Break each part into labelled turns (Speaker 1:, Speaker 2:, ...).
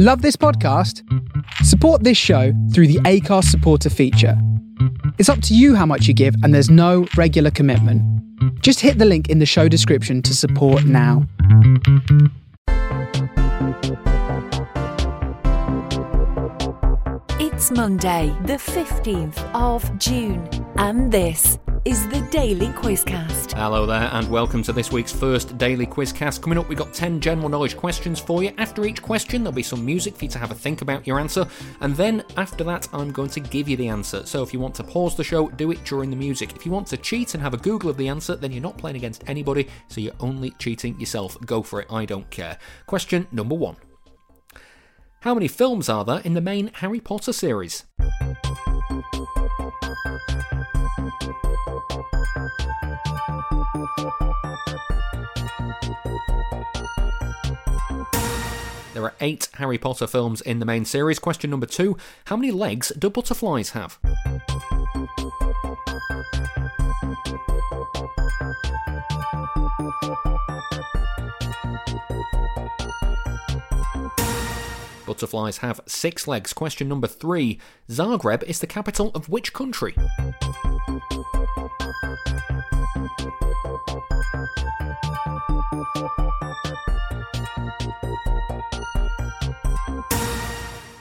Speaker 1: Love this podcast? Support this show through the Acast supporter feature. It's up to you how much you give, and there's no regular commitment. Just hit the link in the show description to support now.
Speaker 2: It's Monday, the 15th of June, and this is the Daily Quizcast.
Speaker 3: Hello there, and welcome to this week's first Daily Quizcast. Coming up, we've got 10 general knowledge questions for you. After each question, there'll be some music for you to have a think about your answer, and then after that, I'm going to give you the answer. So if you want to pause the show, do it during the music. If you want to cheat and have a Google of the answer, then you're not playing against anybody, so you're only cheating yourself. Go for it, I don't care. Question number one. How many films are there in the main Harry Potter series? There are eight Harry Potter films in the main series. Question number two How many legs do butterflies have? Butterflies have six legs. Question number three Zagreb is the capital of which country?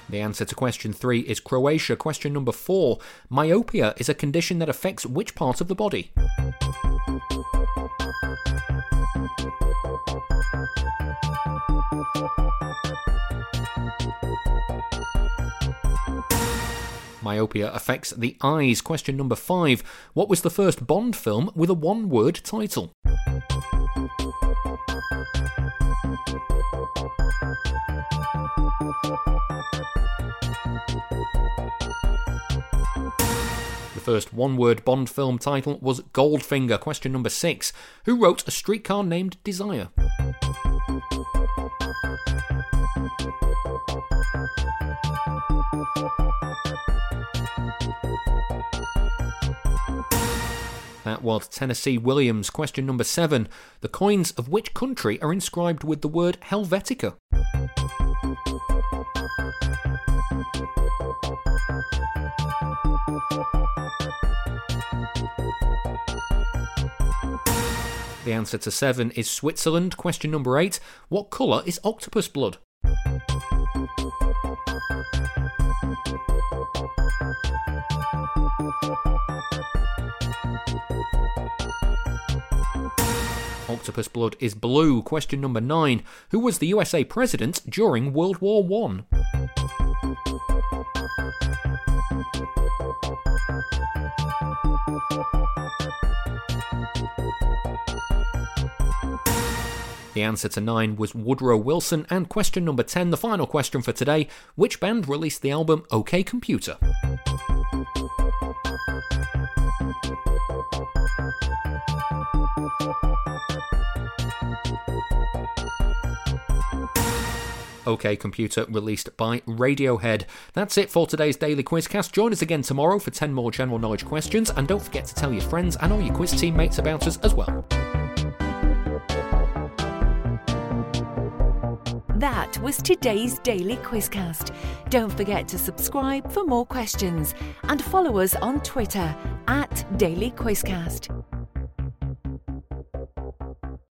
Speaker 3: The answer to question three is Croatia. Question number four Myopia is a condition that affects which part of the body? Myopia affects the eyes. Question number five What was the first Bond film with a one word title? First one word Bond film title was Goldfinger. Question number six Who wrote A Streetcar Named Desire? That was Tennessee Williams. Question number seven. The coins of which country are inscribed with the word Helvetica? The answer to seven is Switzerland. Question number eight. What colour is octopus blood? Octopus blood is blue. Question number nine. Who was the USA president during World War One? The answer to 9 was Woodrow Wilson. And question number 10, the final question for today Which band released the album OK Computer? OK Computer released by Radiohead. That's it for today's Daily Quizcast. Join us again tomorrow for 10 more general knowledge questions, and don't forget to tell your friends and all your quiz teammates about us as well.
Speaker 2: That was today's Daily Quizcast. Don't forget to subscribe for more questions and follow us on Twitter at Daily Quizcast.